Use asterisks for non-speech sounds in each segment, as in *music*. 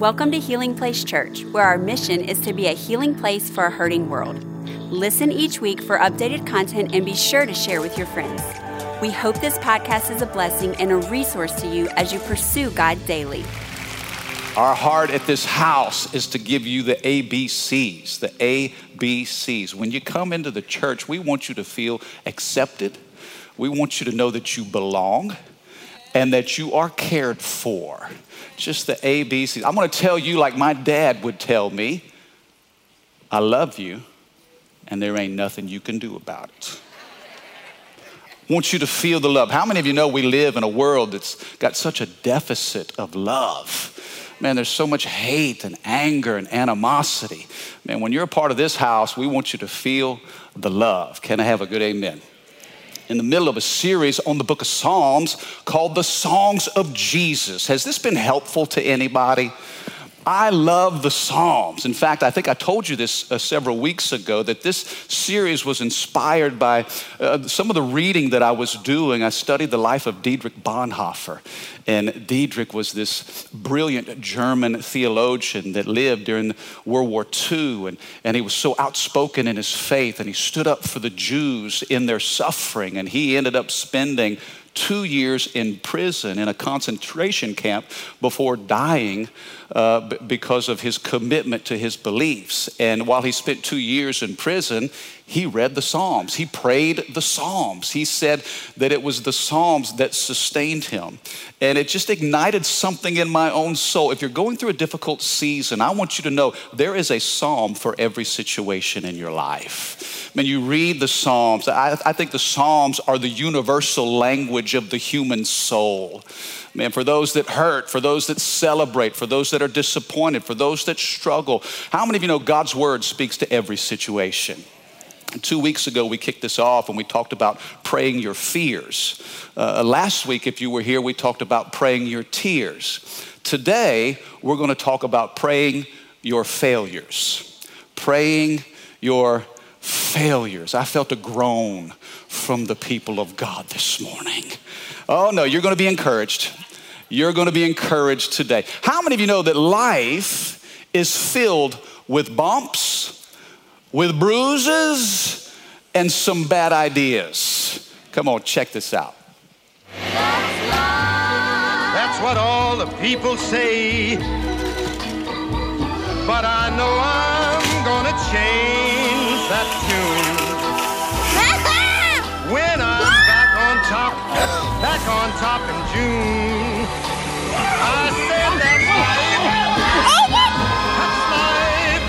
Welcome to Healing Place Church, where our mission is to be a healing place for a hurting world. Listen each week for updated content and be sure to share with your friends. We hope this podcast is a blessing and a resource to you as you pursue God daily. Our heart at this house is to give you the ABCs, the ABCs. When you come into the church, we want you to feel accepted. We want you to know that you belong and that you are cared for just the ABCs. I'm going to tell you, like my dad would tell me, I love you, and there ain't nothing you can do about it. I want you to feel the love. How many of you know we live in a world that's got such a deficit of love? Man, there's so much hate and anger and animosity. Man, when you're a part of this house, we want you to feel the love. Can I have a good amen? In the middle of a series on the book of Psalms called the Songs of Jesus. Has this been helpful to anybody? I love the Psalms. In fact, I think I told you this uh, several weeks ago that this series was inspired by uh, some of the reading that I was doing. I studied the life of Dietrich Bonhoeffer. And Dietrich was this brilliant German theologian that lived during World War II. And, and he was so outspoken in his faith, and he stood up for the Jews in their suffering. And he ended up spending two years in prison in a concentration camp before dying uh, b- because of his commitment to his beliefs. And while he spent two years in prison, he read the Psalms. He prayed the Psalms. He said that it was the Psalms that sustained him. And it just ignited something in my own soul. If you're going through a difficult season, I want you to know there is a Psalm for every situation in your life. When you read the Psalms, I, I think the Psalms are the universal language of the human soul. Man, for those that hurt, for those that celebrate, for those that are disappointed, for those that struggle, how many of you know God's word speaks to every situation? Two weeks ago, we kicked this off and we talked about praying your fears. Uh, last week, if you were here, we talked about praying your tears. Today, we're going to talk about praying your failures. Praying your failures. I felt a groan from the people of God this morning. Oh, no, you're going to be encouraged. You're going to be encouraged today. How many of you know that life is filled with bumps? with bruises and some bad ideas. Come on, check this out. That's what all the people say. But I know I'm gonna change that tune. Back on top in June. I said that's life. That's life.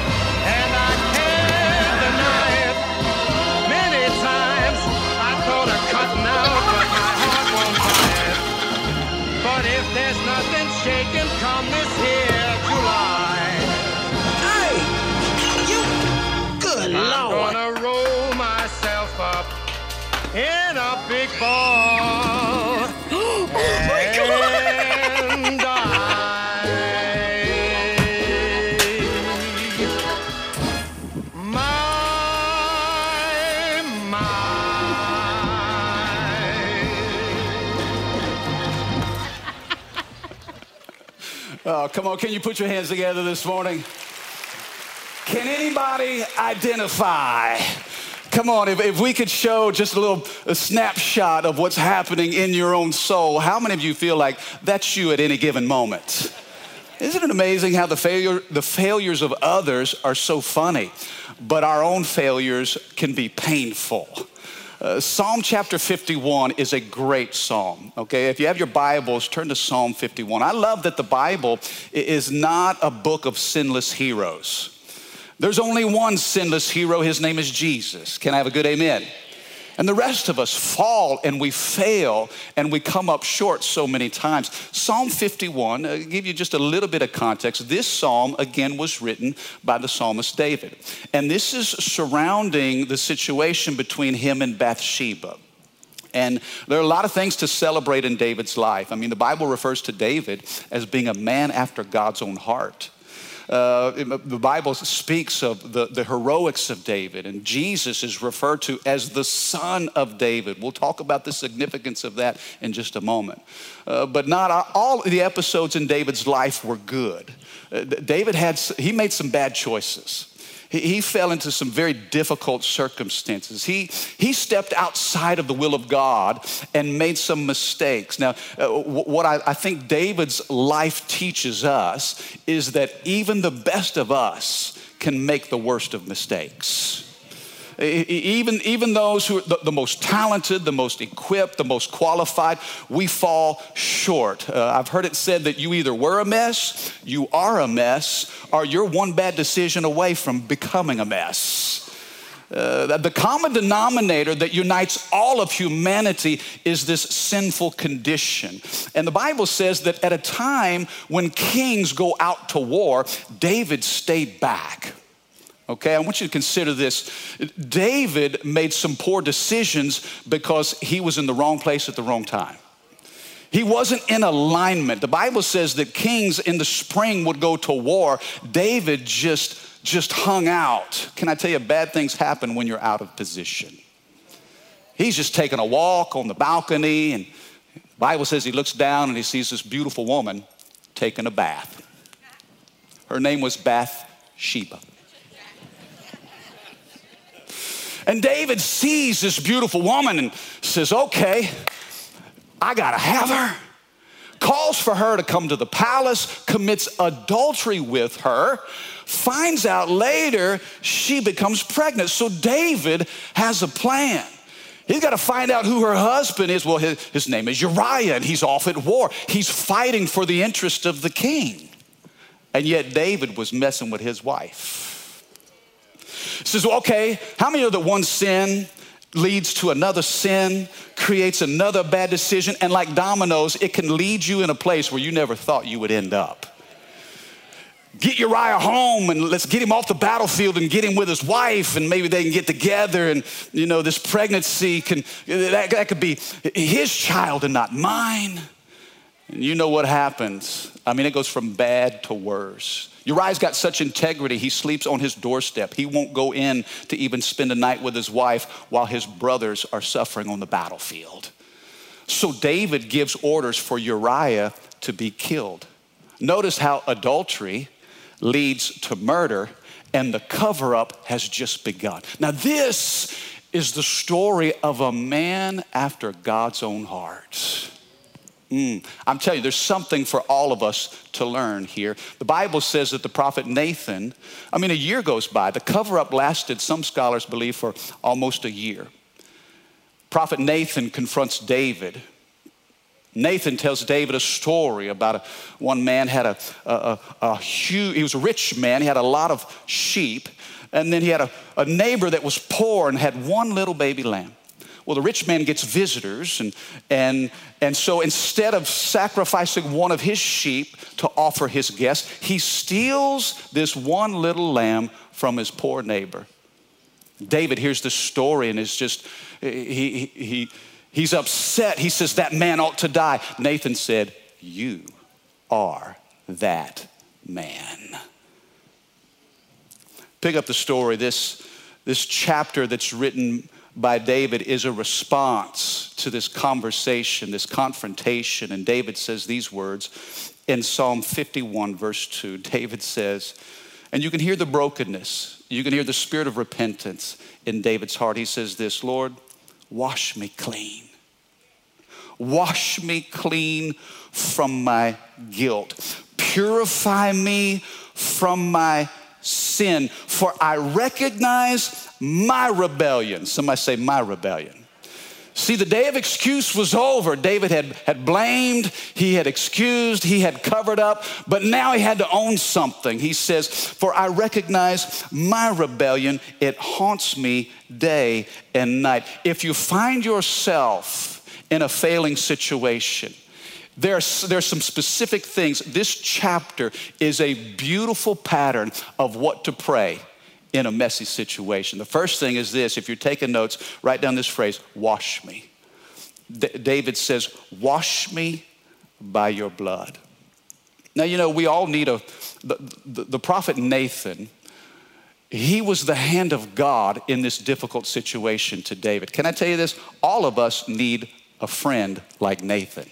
And I can't deny it. Many times I thought of cutting out, but my heart won't buy it. But if there's nothing shaking come this here July, Hey, you good I'm lord. gonna roll myself up in a big ball. Come on, can you put your hands together this morning? Can anybody identify? Come on, if, if we could show just a little a snapshot of what's happening in your own soul, how many of you feel like that's you at any given moment? Isn't it amazing how the, failure, the failures of others are so funny, but our own failures can be painful? Uh, psalm chapter 51 is a great psalm. Okay, if you have your Bibles, turn to Psalm 51. I love that the Bible is not a book of sinless heroes. There's only one sinless hero, his name is Jesus. Can I have a good amen? And the rest of us fall and we fail and we come up short so many times. Psalm 51, uh, give you just a little bit of context. This psalm, again, was written by the psalmist David. And this is surrounding the situation between him and Bathsheba. And there are a lot of things to celebrate in David's life. I mean, the Bible refers to David as being a man after God's own heart. Uh, the Bible speaks of the, the heroics of David, and Jesus is referred to as the son of David. We'll talk about the significance of that in just a moment. Uh, but not all the episodes in David's life were good. Uh, David had, he made some bad choices he fell into some very difficult circumstances. He, he stepped outside of the will of God and made some mistakes. Now, uh, what I, I think David's life teaches us is that even the best of us can make the worst of mistakes. Even, even those who are the, the, most talented, the most equipped, the most qualified, we fall short. Uh, I've heard it said that you either were a mess, you are a mess, or you're one bad decision away from becoming a mess. Uh, the common denominator that unites all of humanity is this sinful condition. And the Bible says that at a time when kings go out to war, David stayed back. Okay, I want you to consider this. David made some poor decisions because he was in the wrong place at the wrong time. He wasn't in alignment. The Bible says that kings in the spring would go to war. David just just hung out. Can I tell you bad things happen when you're out of position? He's just taking a walk on the balcony and the Bible says he looks down and he sees this beautiful woman taking a bath. Her name was Bathsheba. And David sees this beautiful woman and says, Okay, I gotta have her. Calls for her to come to the palace, commits adultery with her, finds out later she becomes pregnant. So David has a plan. He's got to find out who her husband is. Well, his, his name is Uriah, and he's off at war. He's fighting for the interest of the king. And yet, David was messing with his wife says, well, okay, how many of the one sin leads to another sin, creates another bad decision, and like dominoes, it can lead you in a place where you never thought you would end up. Get Uriah home and let's get him off the battlefield and get him with his wife, and maybe they can get together. And you know, this pregnancy can that, that could be his child and not mine. And you know what happens. I mean, it goes from bad to worse. Uriah's got such integrity, he sleeps on his doorstep. He won't go in to even spend a night with his wife while his brothers are suffering on the battlefield. So David gives orders for Uriah to be killed. Notice how adultery leads to murder, and the cover up has just begun. Now, this is the story of a man after God's own heart. Mm, I'm telling you, there's something for all of us to learn here. The Bible says that the prophet Nathan, I mean, a year goes by. The cover up lasted, some scholars believe, for almost a year. Prophet Nathan confronts David. Nathan tells David a story about a, one man had a, a, a, huge, he was a rich man, he had a lot of sheep, and then he had a neighbor that was poor and had one little baby lamb. Well, the rich man gets visitors, and, and, and so instead of sacrificing one of his sheep to offer his guests, he steals this one little lamb from his poor neighbor. David hears this story and is just, he, he, he's upset. He says, That man ought to die. Nathan said, You are that man. Pick up the story, this, this chapter that's written by David is a response to this conversation, this confrontation. And David says these words in Psalm 51, verse 2. David says, and you can hear the brokenness, you can hear the spirit of repentance in David's heart. He says, This, Lord, wash me clean. Wash me clean from my guilt. Purify me from my sin, for I recognize my rebellion. Somebody say, my rebellion. See, the day of excuse was over. David had, had blamed, he had excused, he had covered up, but now he had to own something. He says, For I recognize my rebellion, it haunts me day and night. If you find yourself in a failing situation, there's, there's some specific things. This chapter is a beautiful pattern of what to pray in a messy situation. The first thing is this if you're taking notes, write down this phrase wash me. D- David says, Wash me by your blood. Now, you know, we all need a, the, the, the prophet Nathan, he was the hand of God in this difficult situation to David. Can I tell you this? All of us need a friend like Nathan.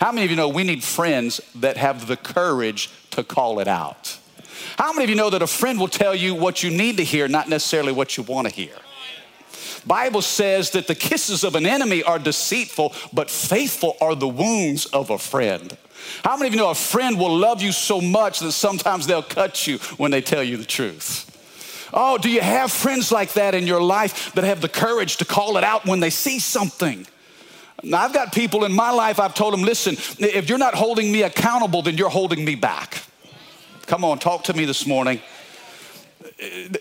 How many of you know we need friends that have the courage to call it out? How many of you know that a friend will tell you what you need to hear, not necessarily what you want to hear? Bible says that the kisses of an enemy are deceitful, but faithful are the wounds of a friend. How many of you know a friend will love you so much that sometimes they'll cut you when they tell you the truth? Oh, do you have friends like that in your life that have the courage to call it out when they see something? Now, I've got people in my life, I've told them, listen, if you're not holding me accountable, then you're holding me back. Come on, talk to me this morning.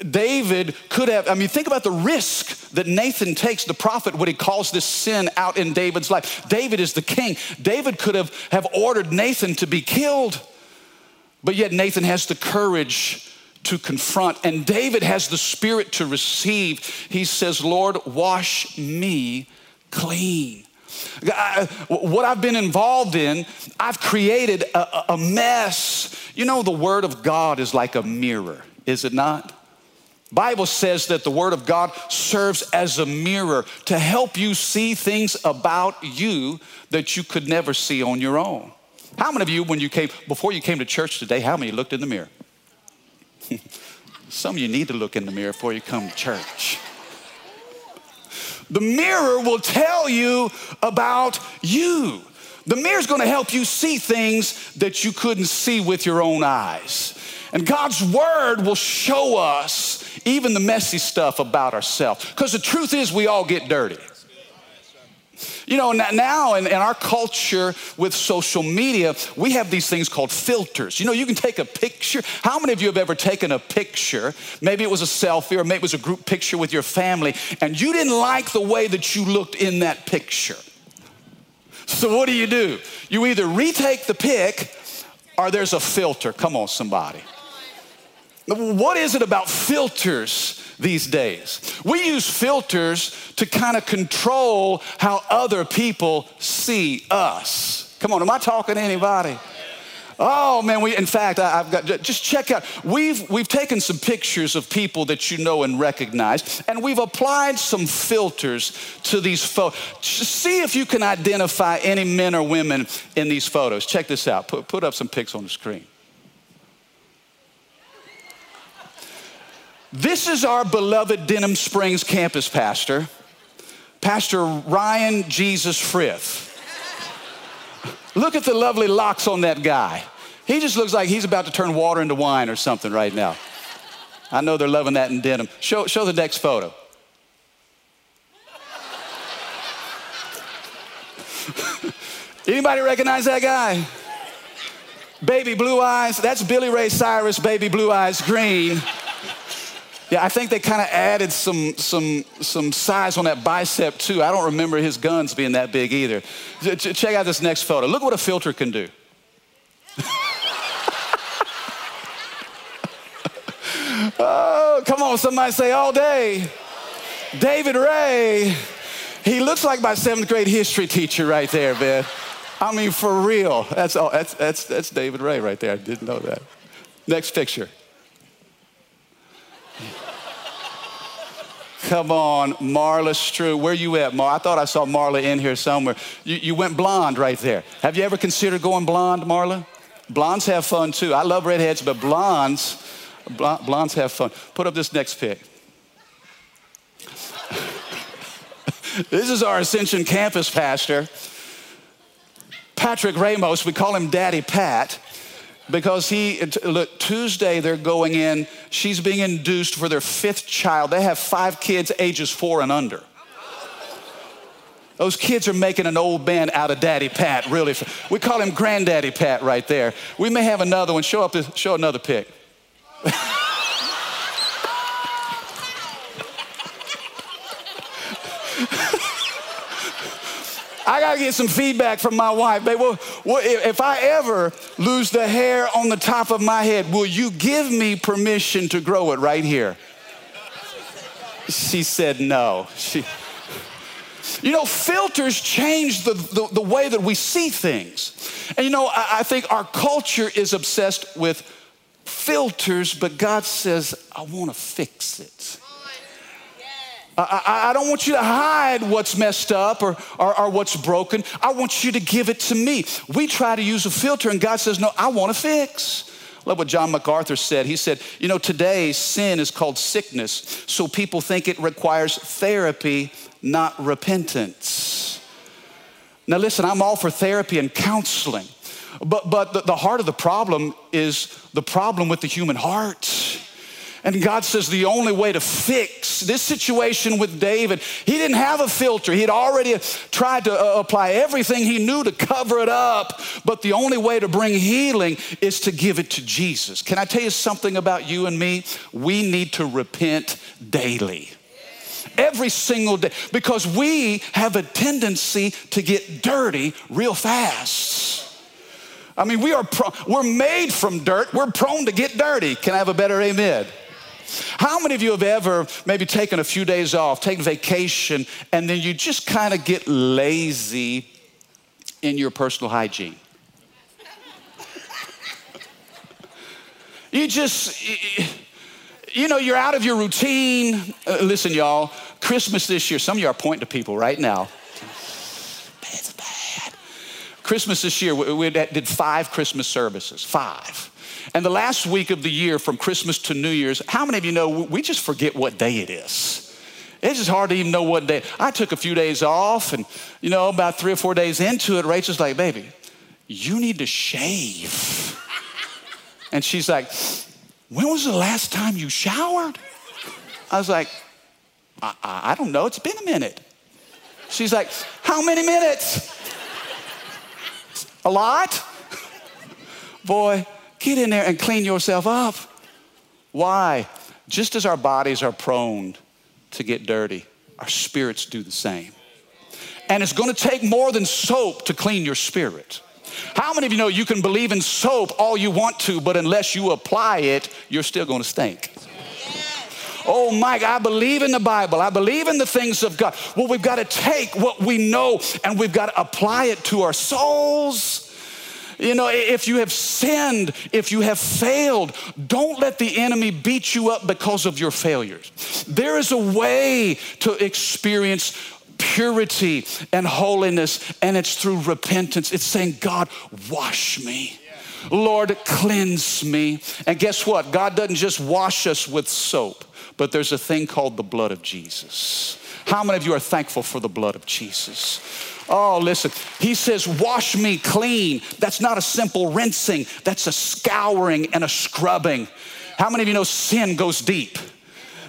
David could have, I mean, think about the risk that Nathan takes, the prophet, when he calls this sin out in David's life. David is the king. David could have, have ordered Nathan to be killed, but yet Nathan has the courage to confront, and David has the spirit to receive. He says, Lord, wash me clean. I, what I've been involved in, I've created a, a mess. You know, the Word of God is like a mirror, is it not? Bible says that the word of God serves as a mirror to help you see things about you that you could never see on your own. How many of you when you came before you came to church today, how many looked in the mirror? *laughs* Some of you need to look in the mirror before you come to church. The mirror will tell you about you. The mirror is going to help you see things that you couldn't see with your own eyes. And God's word will show us even the messy stuff about ourselves. Because the truth is, we all get dirty. You know, now in, in, our culture with social media, we have these things called filters. You know, you can take a picture. How many of you have ever taken a picture? Maybe it was a selfie or maybe it was a group picture with your family, and you didn't like the way that you looked in that picture. So, what do you do? You either retake the pic or there's a filter. Come on, somebody. What is it about filters these days? We use filters to kind of control how other people see us. Come on, am I talking to anybody? Oh man, we in fact I, have got just check out. We've we've taken some pictures of people that you know and recognize, and we've applied some filters to these photos. See if you can identify any men or women in these photos. Check this out. Put put up some pics on the screen. This is our beloved Denham Springs campus pastor, Pastor Ryan Jesus Frith. Look at the lovely locks on that guy. He just looks like he's about to turn water into wine or something right now. I know they're loving that in Denham. Show, show the next photo. *laughs* Anybody recognize that guy? Baby blue eyes. That's Billy Ray Cyrus, baby blue eyes green. Yeah, I think they kind of added some, some, some size on that bicep too. I don't remember his guns being that big either. Check out this next photo. Look what a filter can do. *laughs* oh, come on, somebody say all day. David Ray. He looks like my seventh grade history teacher right there, man. I mean, for real. That's, oh, that's, that's, that's David Ray right there. I didn't know that. Next picture. Come on, Marla Strew. Where you at, Marla? I thought I saw Marla in here somewhere. You, you went blonde right there. Have you ever considered going blonde, Marla? Blondes have fun too. I love redheads, but blondes, blondes have fun. Put up this next pic. *laughs* this is our Ascension campus pastor, Patrick Ramos. We call him Daddy Pat because he look tuesday they're going in she's being induced for their fifth child. They have five kids ages four and under. Those kids are making an old man out of daddy pat really. We call him granddaddy pat right there. We may have another one. Show up show another pic *laughs* I get some feedback from my wife. Babe, well, if I ever lose the hair on the top of my head, will you give me permission to grow it right here? She said no. She, you know, filters change the, the, the, way that we see things. And you know, I, I think our culture is obsessed with filters, but God says, I want to fix it. I, I, don't want you to hide what's messed up or, or, or what's broken. I want you to give it to me. We try to use a filter, and God says, No, I want to fix. Love what John MacArthur said. He said, You know, today sin is called sickness, so people think it requires therapy, not repentance. Now, listen, I'm all for therapy and counseling, but, but the, the heart of the problem is the problem with the human heart. And God says the only way to fix this situation with David, he didn't have a filter. He had already tried to uh, apply everything he knew to cover it up. But the only way to bring healing is to give it to Jesus. Can I tell you something about you and me? We need to repent daily every single day because we have a tendency to get dirty real fast. I mean, we are pro- we're made from dirt. We're prone to get dirty. Can I have a better amen? How many of you have ever maybe taken a few days off, taken vacation, and then you just kind of get lazy in your personal hygiene? you just, you know, you're out of your routine. Uh, listen, y'all, Christmas this year, some of you are pointing to people right now. Christmas this year, we did five Christmas services, five. And the last week of the year, from Christmas to New Year's, how many of you know we just forget what day it is? It's just hard to even know what day. I took a few days off, and you know, about three or four days into it, Rachel's like, "Baby, you need to shave." And she's like, "When was the last time you showered?" I was like, I, I, I don't know. It's been a minute." She's like, "How many minutes?" a lot. *laughs* Boy, Get in there and clean yourself up. Why? Just as our bodies are prone to get dirty, our spirits do the same. And it's gonna take more than soap to clean your spirit. How many of you know you can believe in soap all you want to, but unless you apply it, you're still gonna stink? Oh, Mike, I believe in the Bible. I believe in the things of God. Well, we've got to take what we know and we've got to apply it to our souls. You know, if you have sinned, if you have failed, don't let the enemy beat you up because of your failures. There is a way to experience purity and holiness, and it's through repentance. It's saying, God, wash me. Lord, cleanse me. And guess what? God doesn't just wash us with soap, but there's a thing called the blood of Jesus. How many of you are thankful for the blood of Jesus? Oh, listen. He says, Wash me clean. That's not a simple rinsing, that's a scouring and a scrubbing. How many of you know sin goes deep?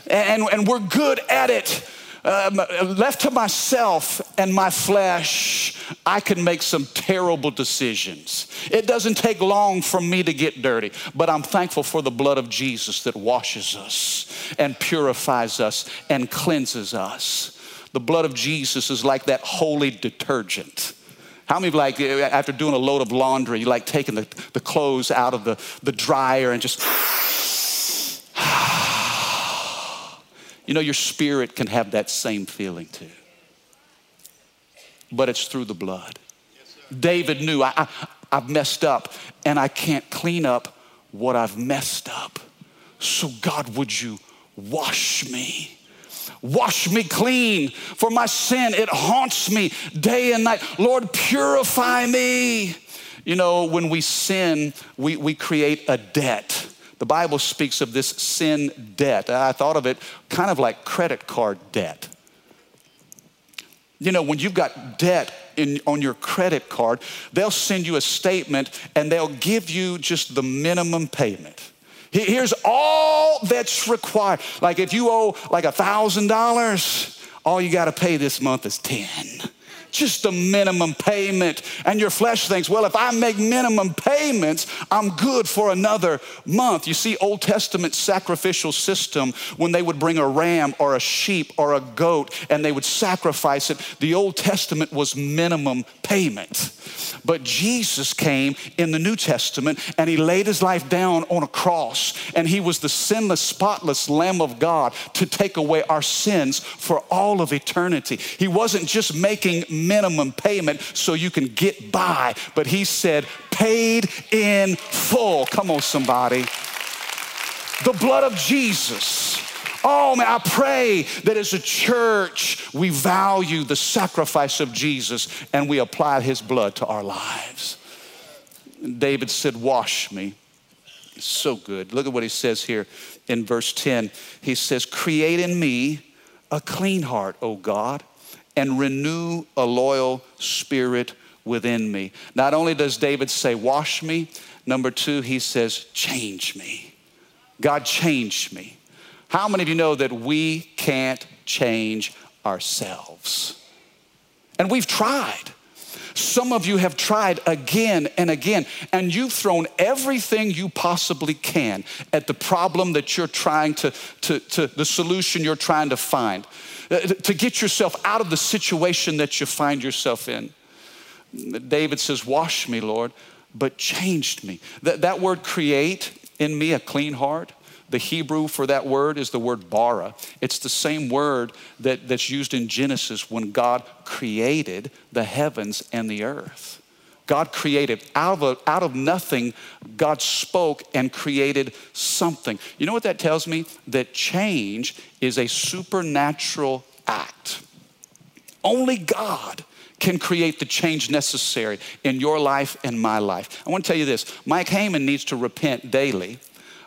And, and we're good at it. Um, left to myself and my flesh, I can make some terrible decisions. It doesn't take long for me to get dirty, but I'm thankful for the blood of Jesus that washes us and purifies us and cleanses us. The blood of Jesus is like that holy detergent. How many like after doing a load of laundry, you like taking the, the clothes out of the, the dryer and just you know your spirit can have that same feeling too. But it's through the blood. David knew I, I, I've messed up and I can't clean up what I've messed up. So God, would you wash me? Wash me clean for my sin. It haunts me day and night. Lord, purify me. You know, when we sin, we, we create a debt. The Bible speaks of this sin debt. I thought of it kind of like credit card debt. You know, when you've got debt in, on your credit card, they'll send you a statement and they'll give you just the minimum payment. Here's all that's required. Like if you owe like a thousand dollars, all you got to pay this month is 10 just a minimum payment. And your flesh thinks, well, if I make minimum payments, I'm good for another month. You see, Old Testament sacrificial system, when they would bring a ram or a sheep or a goat and they would sacrifice it, the Old Testament was minimum payment. But Jesus came in the New Testament and he laid his life down on a cross and he was the sinless, spotless Lamb of God to take away our sins for all of eternity. He wasn't just making minimum payment so you can get by. But he said, paid in full. Come on, somebody. The blood of Jesus. Oh man, I pray that as a church we value the sacrifice of Jesus and we apply his blood to our lives. David said, Wash me. So good. Look at what he says here in verse 10. He says, Create in me a clean heart, O God, and renew a loyal spirit within me. Not only does David say, Wash me, number two, he says, Change me. God, change me. How many of you know that we can't change ourselves? And we've tried. Some of you have tried again and again, and you've thrown everything you possibly can at the problem that you're trying to, to, to the solution you're trying to find, Uh, to get yourself out of the situation that you find yourself in. David says, Wash me, Lord, but changed me. That, that word create in me a clean heart the Hebrew for that word is the word bara. It's the same word that, that's used in Genesis when God created the heavens and the earth. God created out of, a, out of nothing, God spoke and created something. You know what that tells me? That change is a supernatural act. Only God can create the change necessary in your life and my life. I want to tell you this Mike Haman needs to repent daily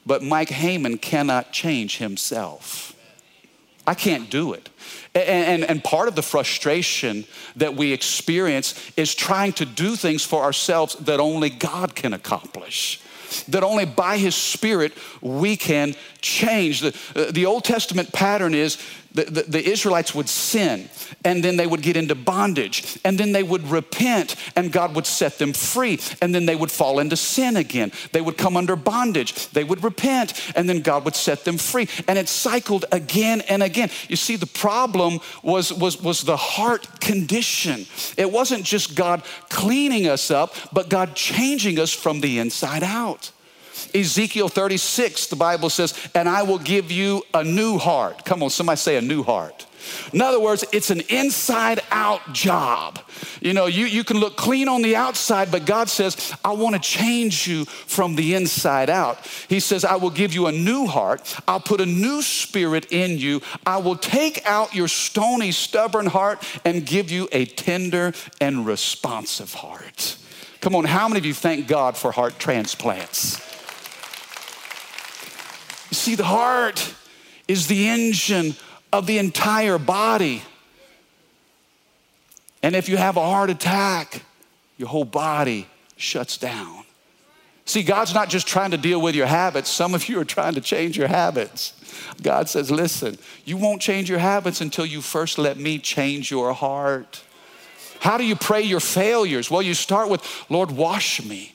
but Mike Haman cannot change himself. I can't do it. And, and, and, part of the frustration that we experience is trying to do things for ourselves that only God can accomplish. That only by His Spirit we can change. The, uh, the Old Testament pattern is the, the, the, Israelites would sin and then they would get into bondage and then they would repent and God would set them free and then they would fall into sin again. They would come under bondage. They would repent and then God would set them free. And it cycled again and again. You see, the problem was, was, was the heart condition. It wasn't just God cleaning us up, but God changing us from the inside out. Ezekiel 36, the Bible says, and I will give you a new heart. Come on, somebody say a new heart. In other words, it's an inside out job. You know, you, you can look clean on the outside, but God says, I want to change you from the inside out. He says, I will give you a new heart. I'll put a new spirit in you. I will take out your stony, stubborn heart and give you a tender and responsive heart. Come on, how many of you thank God for heart transplants? You see, the heart is the engine of the entire body. And if you have a heart attack, your whole body shuts down. See, God's not just trying to deal with your habits. Some of you are trying to change your habits. God says, listen, you won't change your habits until you first let me change your heart. How do you pray your failures? Well, you start with, Lord, wash me.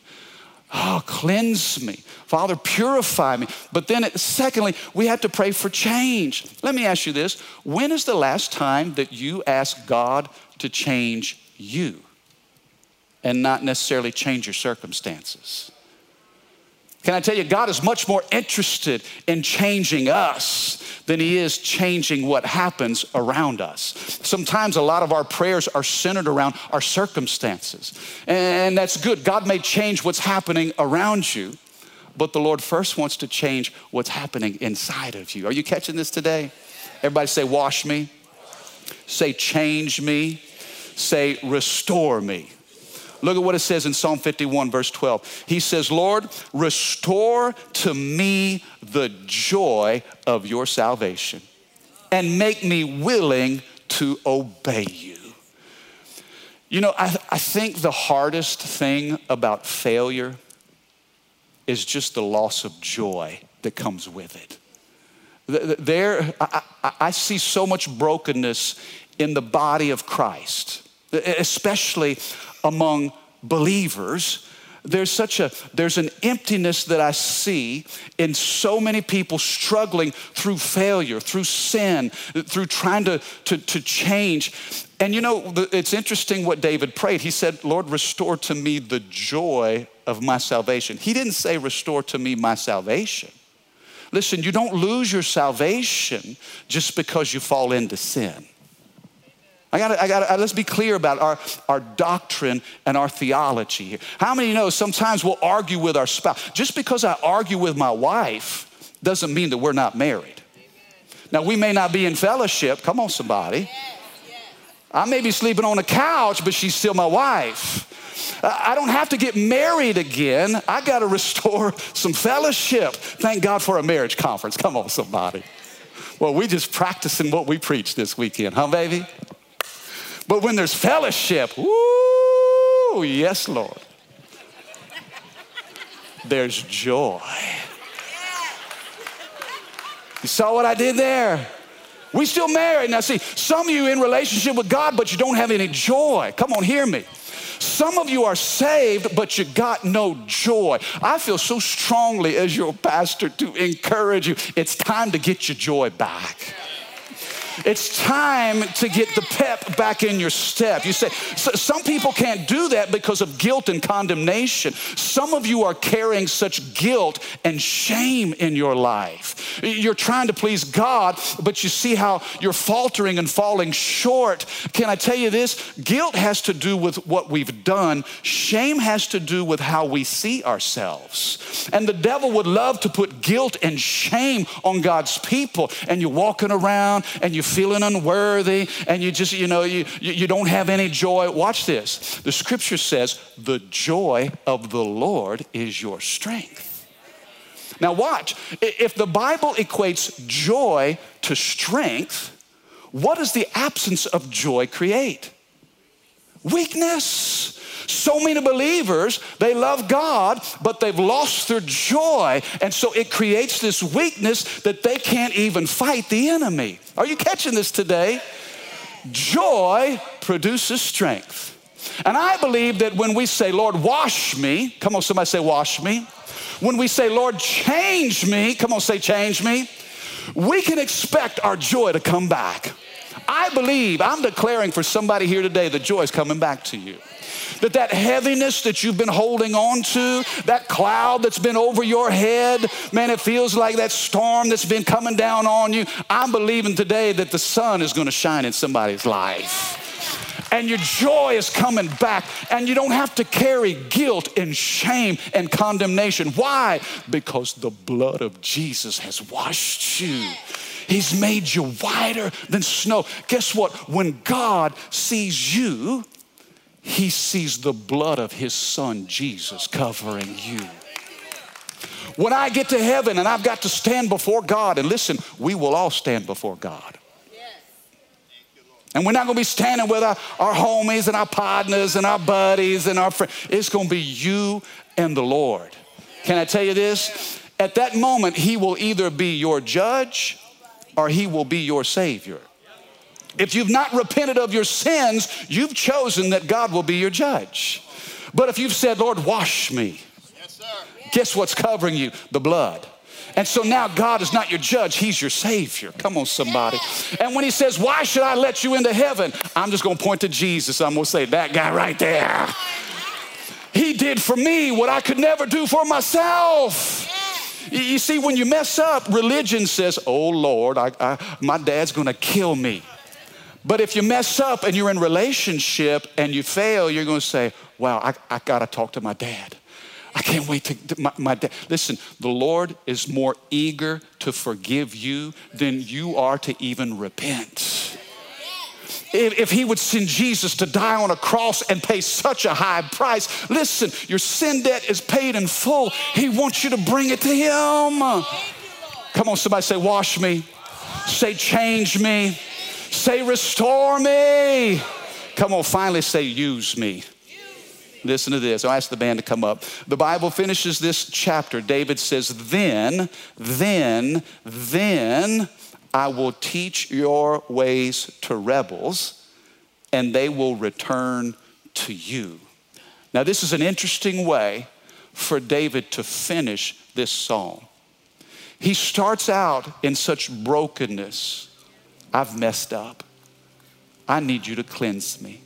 Oh, cleanse me. Father, purify me. But then, secondly, we have to pray for change. Let me ask you this when is the last time that you asked God to change you and not necessarily change your circumstances? Can I tell you, God is much more interested in changing us than He is changing what happens around us. Sometimes a lot of our prayers are centered around our circumstances, and that's good. God may change what's happening around you, but the Lord first wants to change what's happening inside of you. Are you catching this today? Everybody say, Wash me. Say, Change me. Say, Restore me. Look at what it says in Psalm 51, verse 12. He says, Lord, restore to me the joy of your salvation and make me willing to obey you. You know, I, I think the hardest thing about failure is just the loss of joy that comes with it. There, I, I see so much brokenness in the body of Christ, especially among believers there's such a there's an emptiness that i see in so many people struggling through failure through sin through trying to to, to change. And you know it's interesting what david prayed. He said lord restore to me the joy of my salvation. He didn't say restore to me my salvation. Listen you don't lose your salvation just because you fall into sin I got I got uh, let's be clear about our, our doctrine and our theology here. How many know sometimes we'll argue with our spouse? Just because I argue with my wife doesn't mean that we're not married. Now, we may not be in fellowship. Come on, somebody. I may be sleeping on a couch, but she's still my wife. I don't have to get married again. I got to *laughs* restore some fellowship. Thank God for a marriage conference. Come on, somebody. Well, we just practicing what we preach this weekend, huh, baby? But when there's fellowship, woo, yes, Lord, there's joy. You saw what I did there? We still married. Now, see, some of you in relationship with God, but you don't have any joy. Come on, hear me. Some of you are saved, but you got no joy. I feel so strongly as your pastor to encourage you. It's time to get your joy back. It's time to get the pep back in your step. You say, so some people can't do that because of guilt and condemnation. Some of you are carrying such guilt and shame in your life. You're trying to please God, but you see how you're faltering and falling short. Can I tell you this? Guilt has to do with what we've done, shame has to do with how we see ourselves. And the devil would love to put guilt and shame on God's people, and you're walking around and you feeling unworthy and you just, you know, you, you don't have any joy. Watch this. The scripture says, the joy of the Lord is your strength. Now, watch. If the Bible equates joy to strength, what does the absence of joy create? Weakness. So many believers, they love God, but they've lost their joy. And so it creates this weakness that they can't even fight the enemy. Are you catching this today? Joy produces strength. And I believe that when we say, Lord, wash me, come on, somebody say, wash me. When we say, Lord, change me, come on, say, change me, we can expect our joy to come back. I believe, I'm declaring for somebody here today, the joy is coming back to you that that heaviness that you've been holding on to, that cloud that's been over your head, man, it feels like that storm that's been coming down on you. I'm believing today that the sun is going to shine in somebody's life and your joy is coming back, and you don't have to carry guilt and shame and condemnation. Why? Because the blood of Jesus has washed you. He's made you whiter than snow. Guess what? When God sees you, he sees the blood of his son Jesus covering you. When I get to heaven and I've got to stand before God, and listen, we will all stand before God. And we're not gonna be standing with our, our homies and our partners and our buddies and our friends. It's gonna be you and the Lord. Can I tell you this? At that moment, He will either be your judge or He will be your Savior. If you've not repented of your sins, you've chosen that God will be your judge. But if you've said, Lord, wash me, guess what's covering you? The blood. And so now God is not your judge, He's your Savior. Come on, somebody. And when He says, Why should I let you into heaven? I'm just gonna point to Jesus. I'm gonna say, That guy right there. He did for me what I could never do for myself. You see, when you mess up, religion says, Oh Lord, I, I, my dad's gonna kill me. But if you mess up and you're in relationship and you fail, you're going to say, wow, I, I got to talk to my dad. I can't wait to, my, my dad. Listen, the Lord is more eager to forgive you than you are to even repent. If, if he would send Jesus to die on a cross and pay such a high price, listen, your sin debt is paid in full. He wants you to bring it to him. Come on, somebody say, wash me. Say, change me. Say, restore me. Come on, finally say, use me. Listen to this. I'll ask the band to come up. The Bible finishes this chapter. David says, Then, then, then I will teach your ways to rebels, and they will return to you. Now, this is an interesting way for David to finish this psalm. He starts out in such brokenness I've messed up. I need you to cleanse me.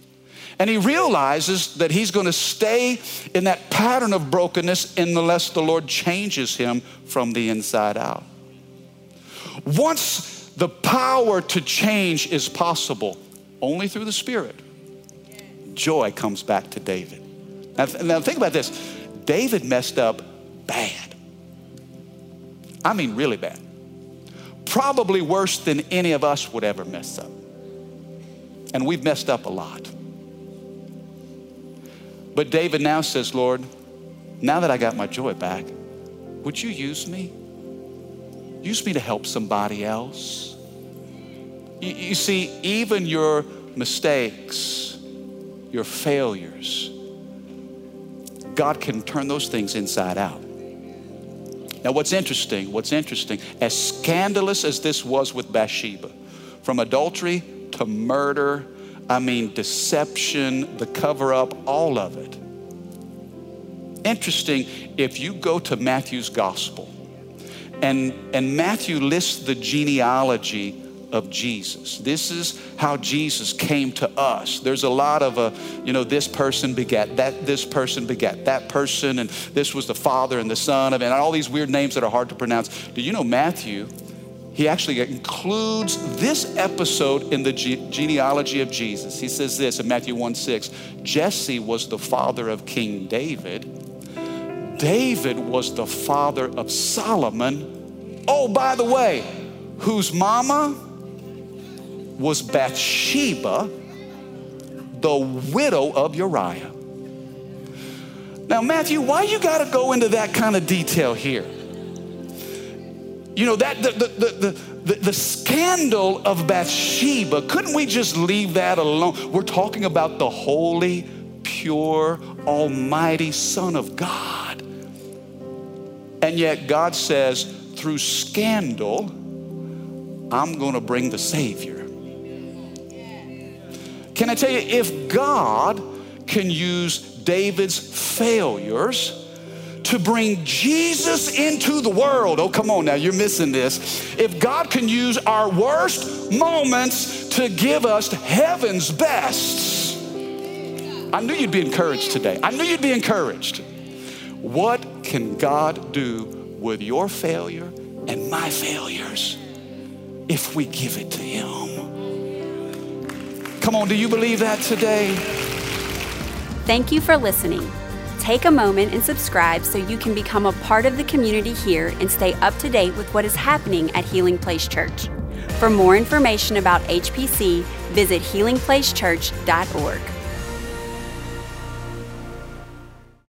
And he realizes that he's going to stay in that pattern of brokenness unless the Lord changes him from the inside out. Once the power to change is possible, only through the Spirit, joy comes back to David. Now, now think about this David messed up bad. I mean, really bad. Probably worse than any of us would ever mess up. And we've messed up a lot. But David now says, Lord, now that I got my joy back, would you use me? Use me to help somebody else. You, you see, even your mistakes, your failures, God can turn those things inside out. Now, what's interesting, what's interesting, as scandalous as this was with Bathsheba, from adultery to murder, I mean, deception, the cover up, all of it. Interesting, if you go to Matthew's gospel, and, and Matthew lists the genealogy of Jesus. This is how Jesus came to us. There's a lot of, uh, you know, this person begat that, this person begat that person, and this was the Father and the Son of, and all these weird names that are hard to pronounce. Do you know Matthew? He actually includes this episode in the ge- genealogy of Jesus. He says this in Matthew 1 6 Jesse was the father of King David. David was the father of Solomon. Oh, by the way, whose mama was Bathsheba, the widow of Uriah. Now, Matthew, why you got to go into that kind of detail here? You know, that the, the, the, the, the scandal of Bathsheba, couldn't we just leave that alone? We're talking about the holy, pure, almighty Son of God. And yet, God says, through scandal, I'm going to bring the Savior. Can I tell you, if God can use David's failures to bring Jesus into the world, oh, come on now, you're missing this. If God can use our worst moments to give us heaven's best, I knew you'd be encouraged today. I knew you'd be encouraged. What can God do with your failure and my failures if we give it to Him? Come on, do you believe that today? Thank you for listening. Take a moment and subscribe so you can become a part of the community here and stay up to date with what is happening at Healing Place Church. For more information about HPC, visit healingplacechurch.org.